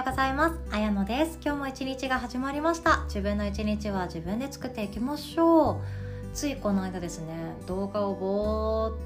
ようございます。あやのです。今日も一日が始まりました。自分の一日は自分で作っていきましょう。ついこの間ですね動画をぼーっ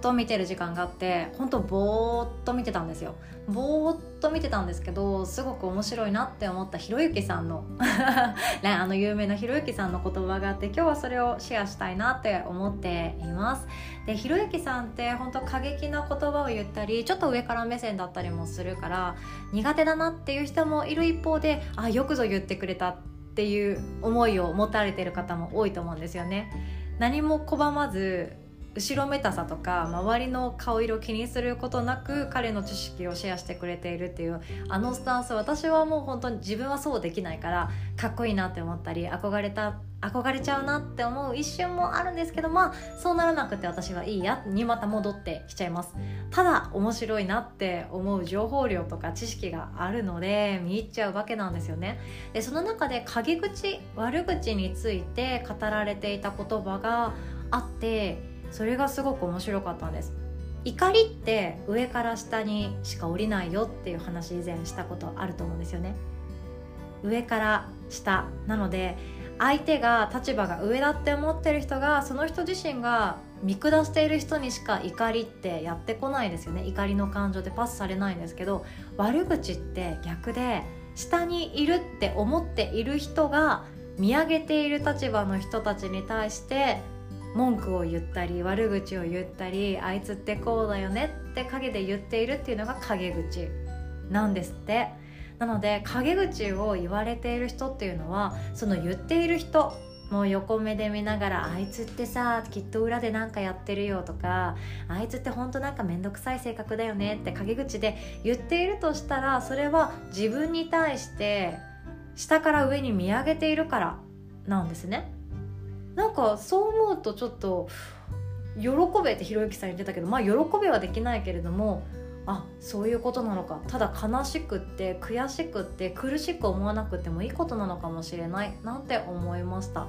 と見てる時間があって本当ぼーっと見てたんですよ。ぼーっと見てたんですけどすごく面白いなって思ったひろゆきさんの ね、あの有名なひろゆきさんの言葉があって今日はそれをシェアしたいなって思っています。でひろゆきさんって本当過激な言葉を言ったりちょっと上から目線だったりもするから苦手だなっていう人もいる一方であよくぞ言ってくれたっていう思いを持たれてる方も多いと思うんですよね。何も拒まず後ろめたさとか周りの顔色気にすることなく彼の知識をシェアしてくれているっていうあのスタンス私はもう本当に自分はそうできないからかっこいいなって思ったり憧れた憧れちゃうなって思う一瞬もあるんですけどまあそうならなくて私はいいやにまた戻ってきちゃいます。ただ面白いなって思う情報量とか知識があるので見入っちゃうわけなんですよね。でその中で陰口悪口について語られていた言葉があってそれがすごく面白かったんです。怒りって上から下にしか降りないよっていう話以前したことあると思うんですよね。上から下なので相手が立場が上だって思ってる人がその人自身が見下している人にしか怒りってやってこないですよね。怒りの感情でパスされないんですけど悪口って逆で下にいるって思っている人が見上げている立場の人たちに対して文句を言ったり悪口を言ったりあいつってこうだよねって陰で言っているっていうのが陰口なんですって。なので陰口を言われている人っていうのはその言っている人もう横目で見ながらあいつってさきっと裏で何かやってるよとかあいつって本当なんか面倒くさい性格だよねって陰口で言っているとしたらそれは自分に対して下から上に見上げているからなんですね。なんかそう思うとちょっと喜べってひろゆきさん言ってたけどまあ喜べはできないけれどもあそういうことなのか。ただ悲しくって悔しくって苦しく思わなくてもいいことなのかもしれない。なんて思いました。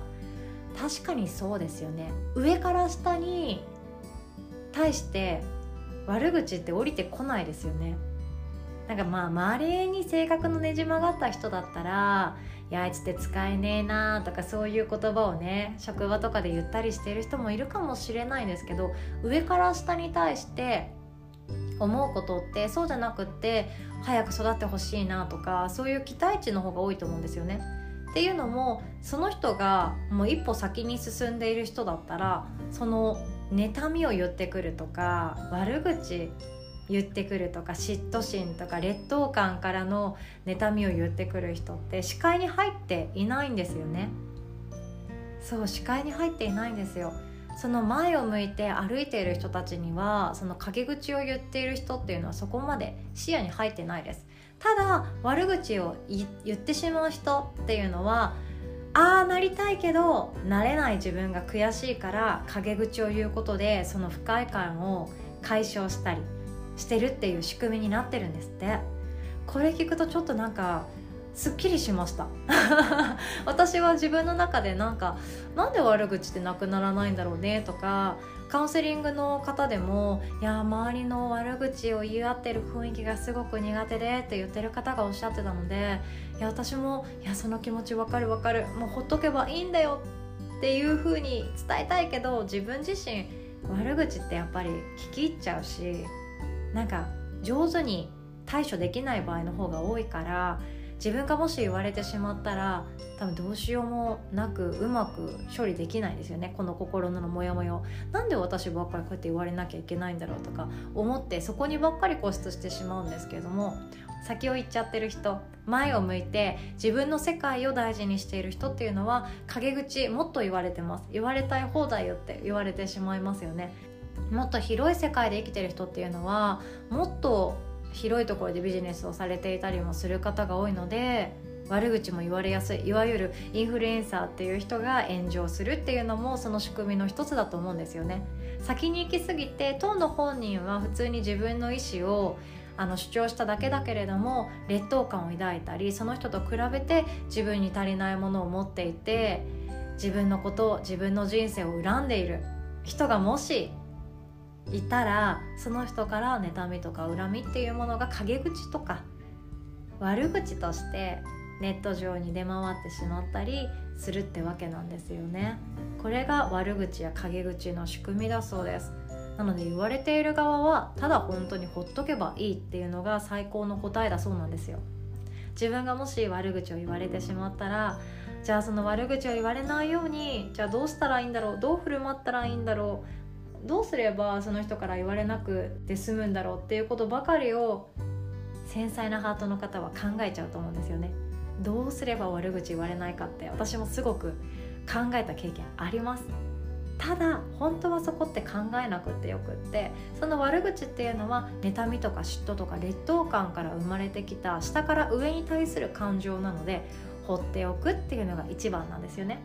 確かにそうですよね。上から下に対して悪口って降りてこないですよね。なんかまあ周りに性格のねじ曲がった人だったらいやあいつって使えねえなとかそういう言葉をね職場とかで言ったりしてる人もいるかもしれないんですけど上から下に対して思うことってそうじゃなくって早く育ってほしいなとかそういう期待値の方が多いと思うんですよね。っていうのもその人がもう一歩先に進んでいる人だったらその妬みを言ってくるとか悪口言ってくるとか嫉妬心とか劣等感からの妬みを言ってくる人って視界に入っていないんですよね。そう視界に入っていないんですよ。その前を向いて歩いている人たちにはその陰口を言っている人っていうのはそこまで視野に入ってないです。ただ悪口を言ってしまう人っていうのはああなりたいけどなれない自分が悔しいから陰口を言うことでその不快感を解消したりしてるっていう仕組みになってるんですって。これ聞くとちょっとなんかすっきりしました。私は自分の中でなんかなんで悪口ってなくならないんだろうねとかカウンセリングの方でもいや周りの悪口を言い合ってる雰囲気がすごく苦手でって言ってる方がおっしゃってたのでいや私もいやその気持ちわかるわかる。もうほっとけばいいんだよっていう風に伝えたいけど自分自身悪口ってやっぱり聞き入っちゃうしなんか上手に対処できない場合の方が多いから自分がもし言われてしまったら多分どうしようもなくうまく処理できないですよね。この心のモヤモヤなんで私ばっかりこうやって言われなきゃいけないんだろうとか思ってそこにばっかり固執してしまうんですけれども先を行っちゃってる人前を向いて自分の世界を大事にしている人っていうのは陰口もっと言われてます。言われたい放題よって言われてしまいますよね。もっと広い世界で生きてる人っていうのはもっと広いところでビジネスをされていたりもする方が多いので悪口も言われやすいいわゆるインフルエンサーっていう人が炎上するっていうのもその仕組みの一つだと思うんですよね。先に行き過ぎて当の本人は普通に自分の意思をあの主張しただけだけれども劣等感を抱いたりその人と比べて自分に足りないものを持っていて自分のこと自分の人生を恨んでいる人がもしいたらその人から妬みとか恨みっていうものが陰口とか悪口としてネット上に出回ってしまったりするってわけなんですよね。これが悪口や陰口の仕組みだそうです。なので言われている側はただ本当にほっとけばいいっていうのが最高の答えだそうなんですよ。自分がもし悪口を言われてしまったらじゃあその悪口を言われないようにじゃあどうしたらいいんだろうどう振る舞ったらいいんだろうどうすればその人から言われなくて済むんだろうっていうことばかりを繊細なハートの方は考えちゃうと思うんですよね。どうすれば悪口言われないかって私もすごく考えた経験あります。ただ本当はそこって考えなくってよくってその悪口っていうのは妬みとか嫉妬とか劣等感から生まれてきた下から上に対する感情なので放っておくっていうのが一番なんですよね。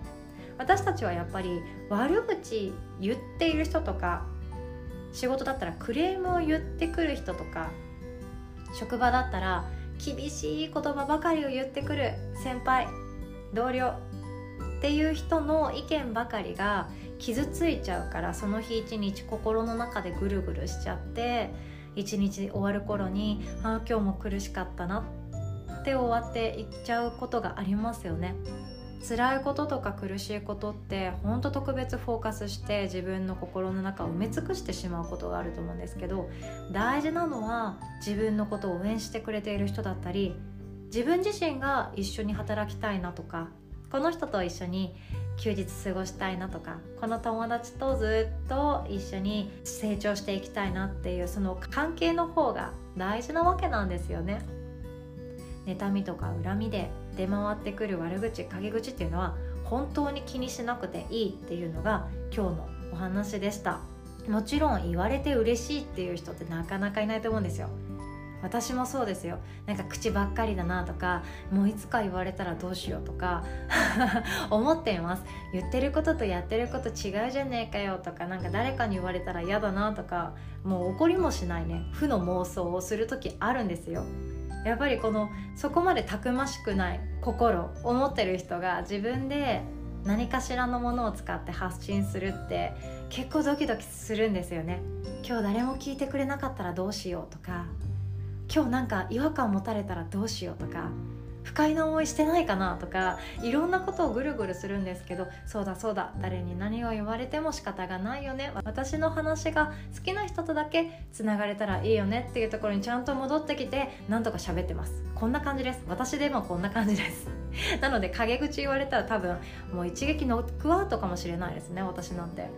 私たちはやっぱり悪口言っている人とか仕事だったらクレームを言ってくる人とか職場だったら厳しい言葉ばかりを言ってくる先輩同僚っていう人の意見ばかりが傷ついちゃうからその日一日心の中でぐるぐるしちゃって一日終わる頃にああ今日も苦しかったなって終わっていっちゃうことがありますよね。辛いこととか苦しいことってほんと特別フォーカスして自分の心の中を埋め尽くしてしまうことがあると思うんですけど大事なのは自分のことを応援してくれている人だったり自分自身が一緒に働きたいなとかこの人と一緒に休日過ごしたいなとかこの友達とずっと一緒に成長していきたいなっていうその関係の方が大事なわけなんですよね。妬みとか恨みで出回ってくる悪口陰口っていうのは本当に気にしなくていいっていうのが今日のお話でした。もちろん言われて嬉しいっていう人ってなかなかいないと思うんですよ。私もそうですよ。なんか口ばっかりだなとかもういつか言われたらどうしようとか 思っています。言ってることとやってること違うじゃねえかよとかなんか誰かに言われたら嫌だなとかもう怒りもしないね。負の妄想をする時あるんですよ。やっぱりこのそこまでたくましくない心を持ってる人が自分で何かしらのものを使って発信するって結構ドキドキするんですよね。今日誰も聞いてくれなかったらどうしようとか。今日なんか違和感持たれたらどうしようとか。不快な思いしてないかなとかいろんなことをぐるぐるするんですけどそうだそうだ誰に何を言われても仕方がないよね。私の話が好きな人とだけつながれたらいいよねっていうところにちゃんと戻ってきてなんとか喋ってます。こんな感じです。私でもこんな感じです。なので陰口言われたら多分もう一撃ノックアウトかもしれないですね私なんて。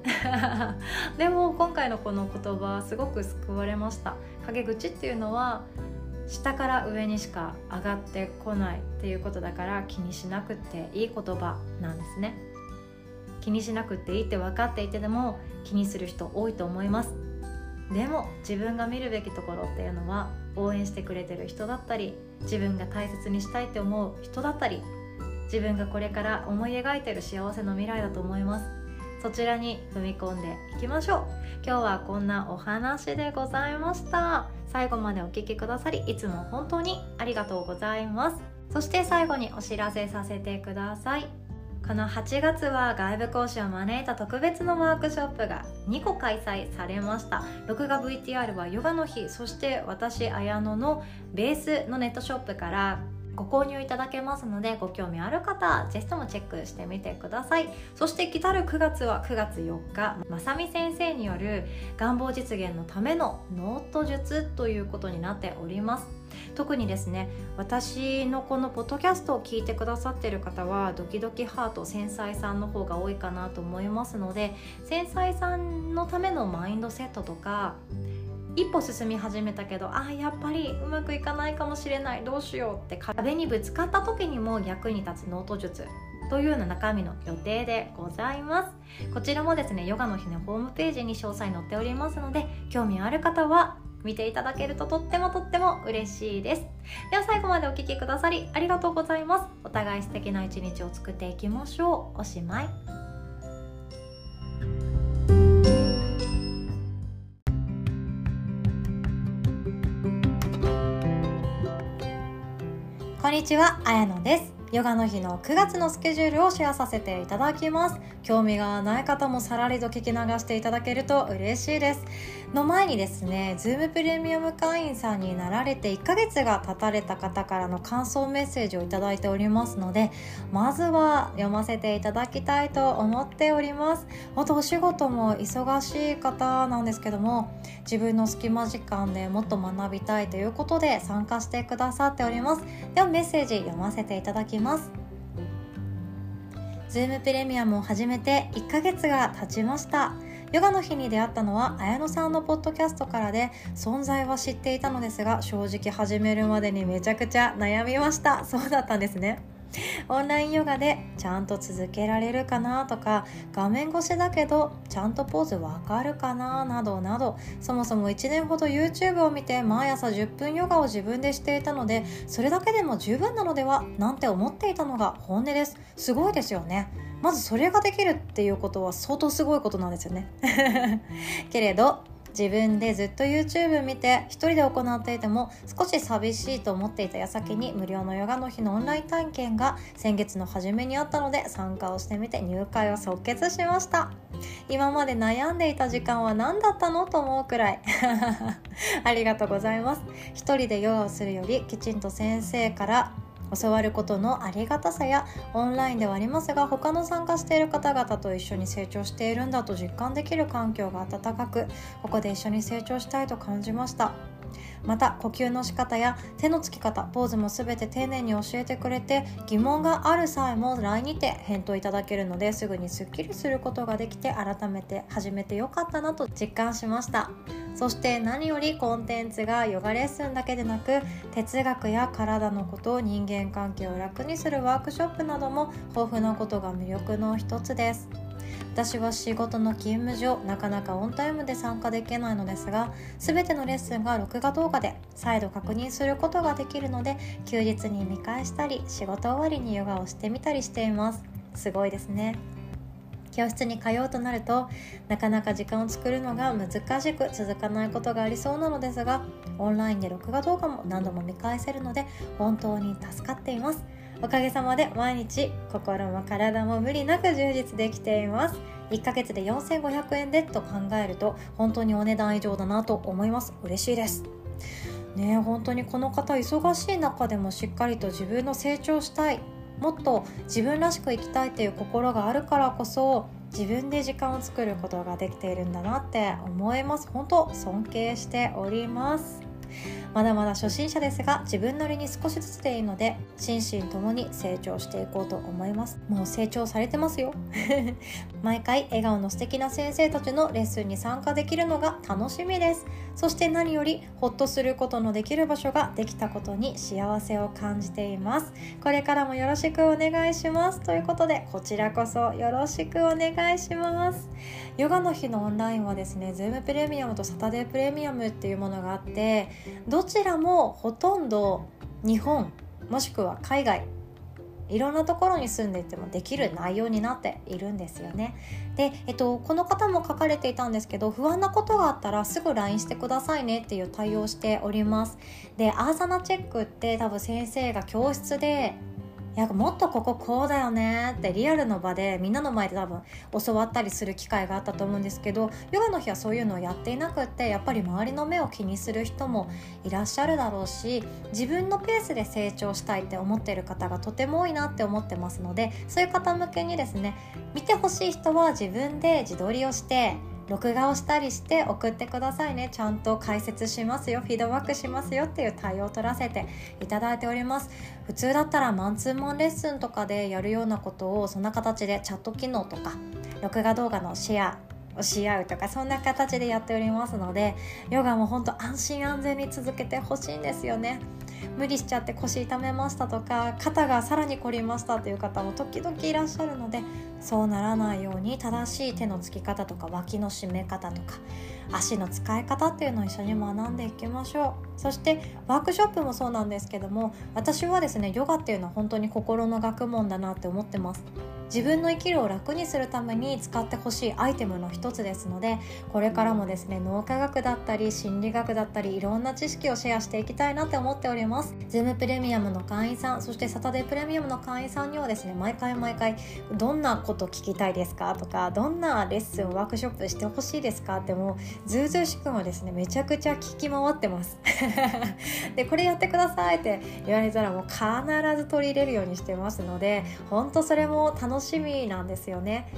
でも今回のこの言葉すごく救われました。陰口っていうのは下から上にしか上がってこないっていうことだから気にしなくていい言葉なんですね。気にしなくていいって分かっていてでも気にする人多いと思います。でも自分が見るべきところっていうのは応援してくれてる人だったり自分が大切にしたいって思う人だったり自分がこれから思い描いてる幸せの未来だと思います。そちらに踏み込んでいきましょう。今日はこんなお話でございました。最後までお聴きくださりいつも本当にありがとうございます。そして最後にお知らせさせてください。この8月は外部講師を招いた特別のワークショップが2個開催されました。録画 VTR はヨガの日そして私綾乃のベースのネットショップからご購入いただけますのでご興味ある方ぜひともチェックしてみてください。そして来たる9月は9月4日まさみ先生による願望実現のためのノート術ということになっております。特にですね私のこのポッドキャストを聞いてくださってる方はドキドキハート繊細さんの方が多いかなと思いますので繊細さんのためのマインドセットとか一歩進み始めたけどあやっぱりうまくいかないかもしれないどうしようって壁にぶつかった時にも役に立つノート術というような中身の予定でございます。こちらもですねヨガの日のホームページに詳細載っておりますので興味ある方は見ていただけるととってもとっても嬉しいです。では最後までお聴きくださりありがとうございます。お互い素敵な一日を作っていきましょう。おしまい。にちは、あやのです。ヨガの日の9月のスケジュールをシェアさせていただきます。興味がない方もさらりと聞き流していただけると嬉しいです。の前にですね Zoom プレミアム会員さんになられて1ヶ月が経たれた方からの感想メッセージを頂いておりますのでまずは読ませていただきたいと思っております。あとお仕事も忙しい方なんですけども自分の隙間時間でもっと学びたいということで参加してくださっております。ではメッセージ読ませていただきます。Zoom プレミアムを始めて1ヶ月が経ちました。ヨガの日に出会ったのは綾乃さんのポッドキャストからで存在は知っていたのですが正直始めるまでにめちゃくちゃ悩みました。そうだったんですね。オンラインヨガでちゃんと続けられるかなとか画面越しだけどちゃんとポーズわかるかななどなどそもそも1年ほど YouTube を見て毎朝10分ヨガを自分でしていたのでそれだけでも十分なのではなんて思っていたのが本音です。すごいですよね。まずそれができるっていうことは相当すごいことなんですよね。けれど自分でずっと YouTube 見て一人で行っていても少し寂しいと思っていた矢先に無料のヨガの日のオンライン体験が先月の初めにあったので参加をしてみて入会を即決しました。今まで悩んでいた時間は何だったのと思うくらい。ありがとうございます。一人でヨガをするよりきちんと先生から教わることのありがたさやオンラインではありますが他の参加している方々と一緒に成長しているんだと実感できる環境が温かくここで一緒に成長したいと感じました。また呼吸の仕方や手のつき方ポーズも全て丁寧に教えてくれて疑問がある際も LINE にて返答いただけるのですぐにすっきりすることができて改めて始めてよかったなと実感しました。そして何よりコンテンツがヨガレッスンだけでなく哲学や体のこと人間関係を楽にするワークショップなども豊富なことが魅力の一つです。私は仕事の勤務上なかなかオンタイムで参加できないのですが全てのレッスンが録画動画で再度確認することができるので休日に見返したり仕事終わりにヨガをしてみたりしています。すごいですね。教室に通うとなるとなかなか時間を作るのが難しく続かないことがありそうなのですがオンラインで録画動画も何度も見返せるので本当に助かっています。おかげさまで毎日心も体も無理なく充実できています。1ヶ月で4500円でと考えると本当にお値段以上だなと思います。嬉しいです。ね本当にこの方忙しい中でもしっかりと自分の成長したい。もっと自分らしく生きたいという心があるからこそ自分で時間を作ることができているんだなって思います。本当尊敬しております。まだまだ初心者ですが自分なりに少しずつでいいので心身ともに成長していこうと思います。もう成長されてますよ。毎回笑顔の素敵な先生たちのレッスンに参加できるのが楽しみです。そして何よりホッとすることのできる場所ができたことに幸せを感じています。これからもよろしくお願いします。ということでこちらこそよろしくお願いします。ヨガの日のオンラインはですね Zoom プレミアムとサタデープレミアムっていうものがあってどちらもほとんど日本もしくは海外いろんなところに住んでいてもできる内容になっているんですよね。で、えっと、この方も書かれていたんですけど不安なことがあったらすぐ LINE してくださいねっていう対応しております。でアーサナチェックって多分先生が教室でいやもっとこここうだよねってリアルの場でみんなの前で多分教わったりする機会があったと思うんですけどヨガの日はそういうのをやっていなくってやっぱり周りの目を気にする人もいらっしゃるだろうし自分のペースで成長したいって思ってる方がとても多いなって思ってますのでそういう方向けにですね見てほしい人は自分で自撮りをして録画をしたりして送ってくださいね。ちゃんと解説しますよ。フィードバックしますよっていう対応を取らせていただいております。普通だったらマンツーマンレッスンとかでやるようなことをそんな形でチャット機能とか録画動画のシェアし合うとかそんな形でやっておりますのでヨガも本当安心安全に続けてほしいんですよね。無理しちゃって腰痛めましたとか肩がさらに凝りましたという方も時々いらっしゃるのでそうならないように正しい手のつき方とか脇の締め方とか足の使い方っていうのを一緒に学んでいきましょう。そしてワークショップもそうなんですけども私はですねヨガっていうのは本当に心の学問だなって思ってます。自分の生きるを楽にするために使ってほしいアイテムの一つですのでこれからもですね脳科学だったり心理学だったりいろんな知識をシェアしていきたいなって思っております。Zoom プレミアムの会員さんそしてサタデープレミアムの会員さんにはですね毎回毎回どんなこと聞きたいですかとかどんなレッスンワークショップしてほしいですかってもうずうずうしくもですねめちゃくちゃ聞き回ってます。でこれやってくださいって言われたらもう必ず取り入れるようにしてますので本当それも楽しみなんですよね。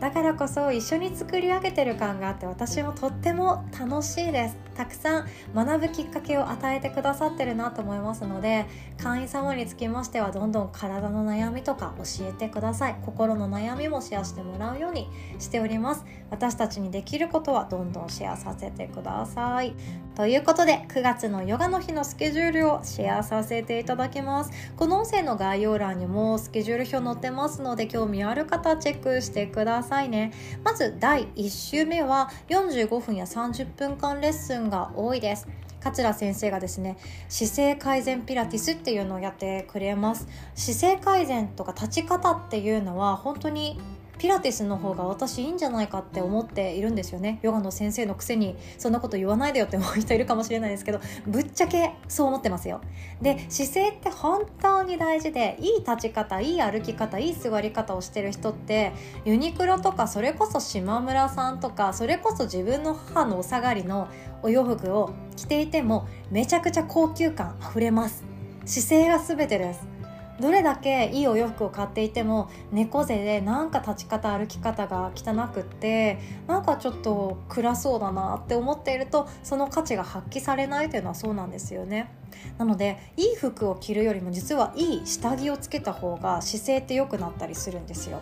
だからこそ一緒に作り上げてる感があって私もとっても楽しいです。たくさん学ぶきっかけを与えてくださってるなと思いますので会員様につきましてはどんどん体の悩みとか教えてください。心の悩みもシェアしてもらうようにしております。私たちにできることはどんどんシェアさせてください。ということで9月のヨガの日のスケジュールをシェアさせていただきます。この音声の概要欄にもスケジュール表載ってますので興味ある方チェックしてください。さいね。まず第1週目は45分や30分間レッスンが多いです。桂先生がですね姿勢改善ピラティスっていうのをやってくれます。姿勢改善とか立ち方っていうのは本当にピラティスの方が私いいんじゃないかって思っているんですよね。ヨガの先生のくせにそんなこと言わないでよって思う人いるかもしれないですけどぶっちゃけそう思ってますよ。で姿勢って本当に大事でいい立ち方いい歩き方いい座り方をしてる人ってユニクロとかそれこそ島村さんとかそれこそ自分の母のお下がりのお洋服を着ていてもめちゃくちゃ高級感あふれます。姿勢が全てですどれだけいいお洋服を買っていても猫背でなんか立ち方歩き方が汚くってなんかちょっと暗そうだなって思っているとその価値が発揮されないというのはそうなんですよね。なのでいい服を着るよりも実はいい下着をつけた方が姿勢って良くなったりするんですよ。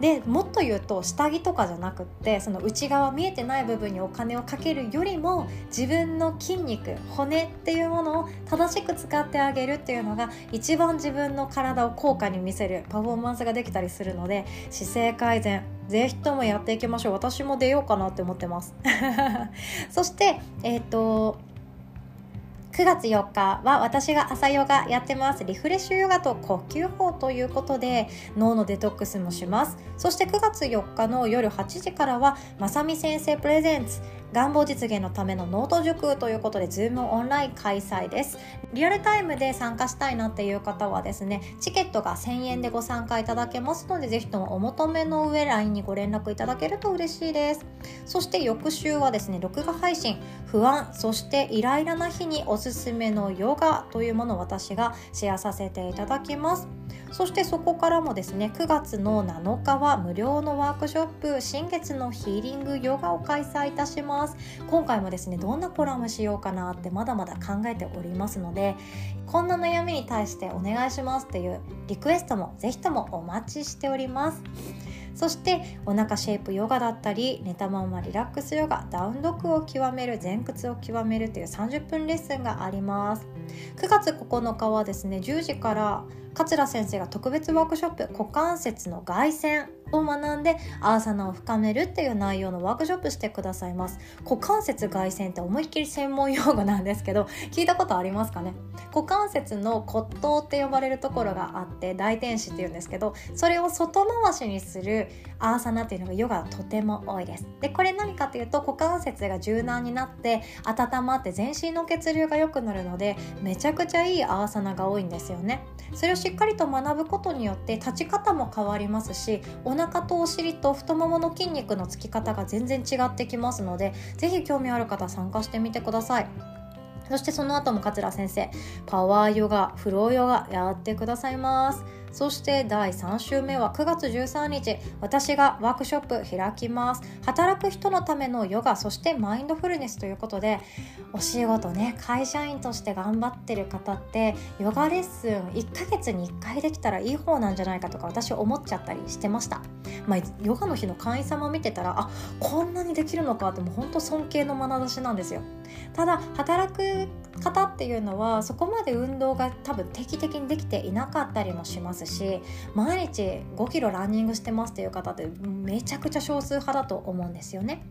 でもっと言うと下着とかじゃなくってその内側見えてない部分にお金をかけるよりも自分の筋肉骨っていうものを正しく使ってあげるっていうのが一番自分の体を効果に見せるパフォーマンスができたりするので姿勢改善ぜひともやっていきましょう。私も出ようかなって思ってます。そしてえっ、ー、と9月4日は私が朝ヨガやってます。リフレッシュヨガと呼吸法ということで脳のデトックスもします。そして9月4日の夜8時からはまさみ先生 Presents。願望実現のためのノート術ということで Zoom オンライン開催です。リアルタイムで参加したいなっていう方はですねチケットが1000円でご参加いただけますのでぜひともお求めの上 LINE にご連絡いただけると嬉しいです。そして翌週はですね録画配信不安そしてイライラな日におすすめのヨガというものを私がシェアさせていただきます。そしてそこからもですね9月の7日は無料のワークショップ新月のヒーリングヨガを開催いたします。今回もですねどんなコラムしようかなってまだまだ考えておりますのでこんな悩みに対してお願いしますっていうリクエストもぜひともお待ちしております。そしてお腹シェイプヨガだったり寝たままリラックスヨガダウンドッグを極める前屈を極めるという30分レッスンがあります。9月9日はですね10時から桂先生が特別ワークショップ股関節の外旋を学んでアーサナを深めるっていう内容のワークショップしてくださいます。股関節外旋って思いっきり専門用語なんですけど聞いたことありますかね？股関節の骨頭って呼ばれるところがあって大天使っていうんですけどそれを外回しにするアーサナっていうのがヨガとても多いです。でこれ何かっていうと股関節が柔軟になって温まって全身の血流が良くなるのでめちゃくちゃいいアーサナが多いんですよね。それをしっかりと学ぶことによって立ち方も変わりますしお腹中とお尻と太ももの筋肉のつき方が全然違ってきますので是非興味ある方参加してみてください。そしてその後も桂先生パワーヨガフローヨガやってくださいます。そして第3週目は9月13日私がワークショップ開きます。働く人のためのヨガそしてマインドフルネスということでお仕事ね会社員として頑張ってる方ってヨガレッスン1ヶ月に1回できたらいい方なんじゃないかとか私思っちゃったりしてました。まあ、ヨガの日の会員様を見てたらあこんなにできるのかってもう本当尊敬の眼差しなんですよ。ただ働く方っていうのはそこまで運動が多分定期的にできていなかったりもしますし毎日5キロランニングしてますっていう方ってめちゃくちゃ少数派だと思うんですよね。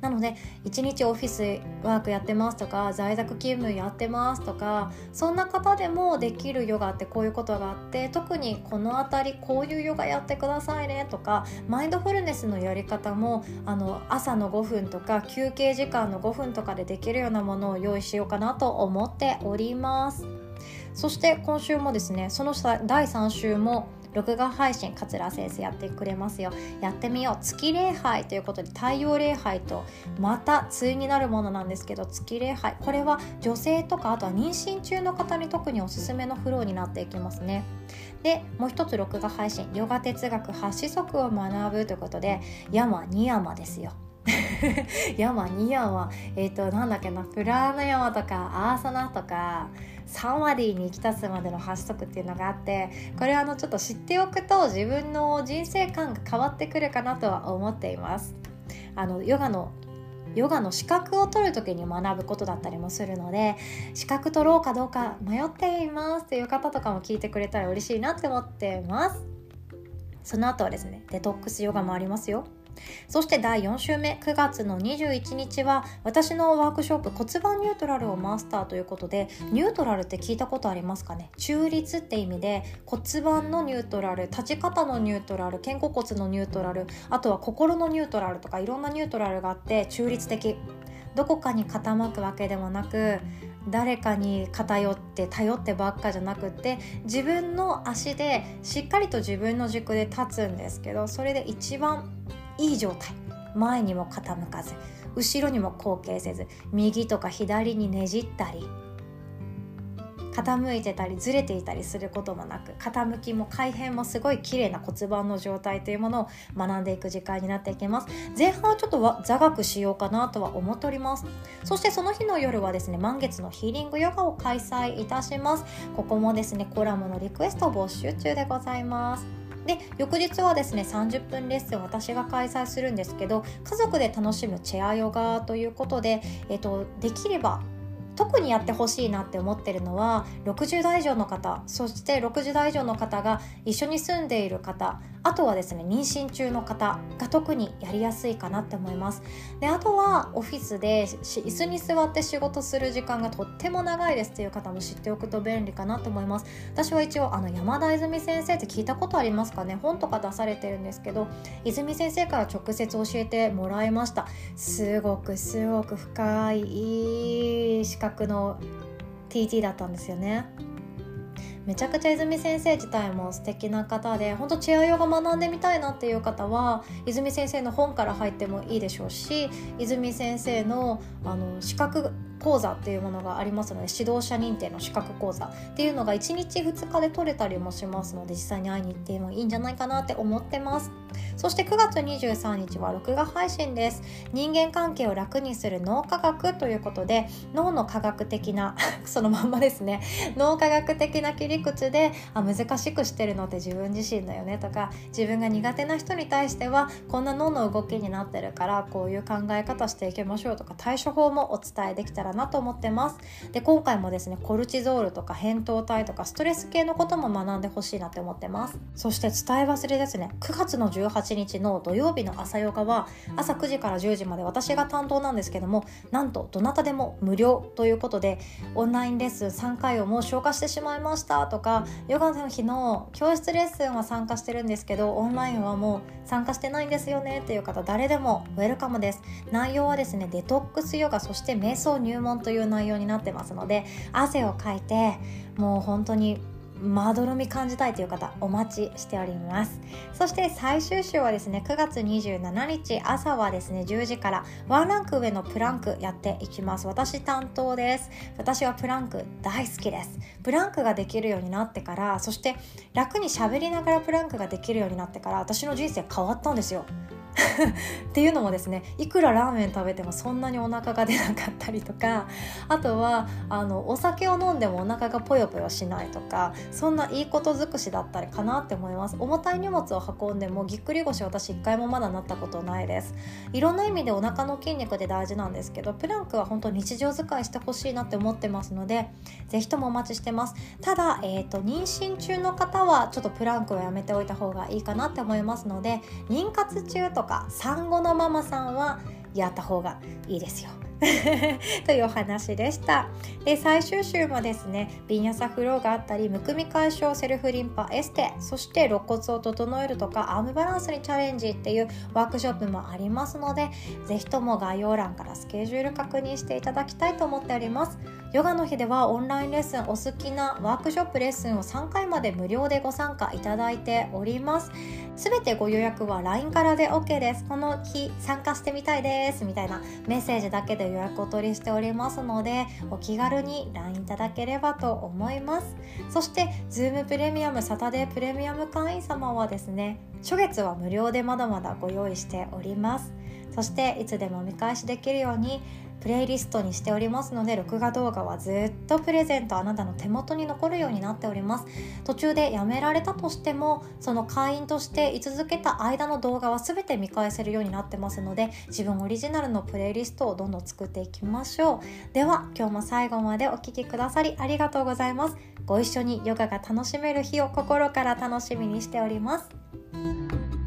なので1日オフィスワークやってますとか在宅勤務やってますとかそんな方でもできるヨガってこういうことがあって特にこの辺りこういうヨガやってくださいねとかマインドフルネスのやり方もあの朝の5分とか休憩時間の5分とかでできるようなものを用意しようかなと思っております。そして今週もですねその第3週も録画配信桂先生やってくれますよ。やってみよう。月礼拝ということで太陽礼拝とまた対になるものなんですけど月礼拝。これは女性とかあとは妊娠中の方に特におすすめのフローになっていきますね。でもう一つ録画配信。ヨガ哲学8子則を学ぶということで山2山ですよ。山2山。えっ、ー、となんだっけな。プラーナ山とかアーサナとかサワディに行き立つまでの8足っていうのがあってこれはあのちょっと知っておくと自分の人生観が変わってくるかなとは思っています。あのヨガのヨガの資格を取る時に学ぶことだったりもするので資格取ろうかどうか迷っていますっていう方とかも聞いてくれたら嬉しいなって思ってます。その後はですねデトックスヨガもありますよ。そして第4週目9月の21日は私のワークショップ骨盤ニュートラルをマスターということでニュートラルって聞いたことありますかね？中立って意味で骨盤のニュートラル立ち方のニュートラル肩甲骨のニュートラルあとは心のニュートラルとかいろんなニュートラルがあって中立的。どこかに傾くわけでもなく誰かに偏って頼ってばっかじゃなくって自分の足でしっかりと自分の軸で立つんですけどそれで一番いい状態。前にも傾かず後ろにも後傾せず右とか左にねじったり傾いてたりずれていたりすることもなく傾きも改変もすごい綺麗な骨盤の状態というものを学んでいく時間になっていきます。前半はちょっと座学しようかなとは思っております。そしてその日の夜はですね満月のヒーリングヨガを開催いたします。ここもですねコラムのリクエスト募集中でございます。で翌日はですね30分レッスン私が開催するんですけど家族で楽しむチェアヨガということで、えっと、できれば特にやってほしいなって思ってるのは60代以上の方そして60代以上の方が一緒に住んでいる方あとはですね妊娠中の方が特にやりやすいかなって思います。であとはオフィスで椅子に座って仕事する時間がとっても長いですっていう方も知っておくと便利かなと思います。私は一応あの山田泉先生って聞いたことありますかね？本とか出されてるんですけど泉先生から直接教えてもらいました。すごくすごく深いいい資格の TT だったんですよね。めちゃくちゃ泉先生自体も素敵な方で本当チェアヨガ学んでみたいなっていう方は泉先生の本から入ってもいいでしょうし泉先生のあの資格講座っていうものがありますので指導者認定の資格講座っていうのが1日2日で取れたりもしますので実際に会いに行ってもいいんじゃないかなって思ってます。そして9月23日は録画配信です。人間関係を楽にする脳科学ということで脳の科学的な そのまんまですね。脳科学的な切り口であ難しくしてるのって自分自身だよねとか自分が苦手な人に対してはこんな脳の動きになってるからこういう考え方していきましょうとか対処法もお伝えできたらななと思ってます。で今回もですねコルチゾールとか扁桃体とかストレス系のことも学んでほしいなって思ってます。そして伝え忘れですね。9月の18日の土曜日の朝ヨガは朝9時から10時まで私が担当なんですけどもなんとどなたでも無料ということでオンラインレッスン3回をもう消化してしまいましたとかヨガの日の教室レッスンは参加してるんですけどオンラインはもう参加してないんですよねっていう方誰でもウェルカムです。内容はですねデトックスヨガそして瞑想入門という内容になってますので汗をかいてもう本当にまどろみ感じたいという方お待ちしております。そして最終週はですね9月27日朝はですね10時からワンランク上のプランクやっていきます。私担当です。私はプランク大好きです。プランクができるようになってからそして楽に喋りながらプランクができるようになってから私の人生変わったんですよ。っていうのもですねいくらラーメン食べてもそんなにお腹が出なかったりとかあとはあのお酒を飲んでもお腹がぽよぽよしないとかそんないいこと尽くしだったりかなって思います。重たい荷物を運んでもぎっくり腰私一回もまだなったことないです。いろんな意味でお腹の筋肉で大事なんですけどプランクは本当日常使いしてほしいなって思ってますのでぜひともお待ちしてます。ただ、えーと、妊娠中の方はちょっとプランクをやめておいた方がいいかなって思いますので妊活中とか産後のママさんはやった方がいいですよ。というお話でした。で最終週もですねビンヤサフローがあったりむくみ解消セルフリンパエステそして肋骨を整えるとかアームバランスにチャレンジっていうワークショップもありますので是非とも概要欄からスケジュール確認していただきたいと思っております。ヨガの日ではオンラインレッスンお好きなワークショップレッスンを3回まで無料でご参加いただいております。すべてご予約は LINE からで OK です。この日参加してみたいです。みたいなメッセージだけでで予約を取りしておりますのでお気軽に LINE いただければと思います。そして Zoom プレミアムサタデープレミアム会員様はですね初月は無料でまだまだご用意しております。そしていつでも見返しできるようにプレイリストにしておりますので録画動画はずっとプレゼントあなたの手元に残るようになっております。途中でやめられたとしてもその会員として居続けた間の動画は全て見返せるようになってますので自分オリジナルのプレイリストをどんどん作っていきましょう。では今日も最後までお聴きくださりありがとうございます。ご一緒にヨガが楽しめる日を心から楽しみにしております。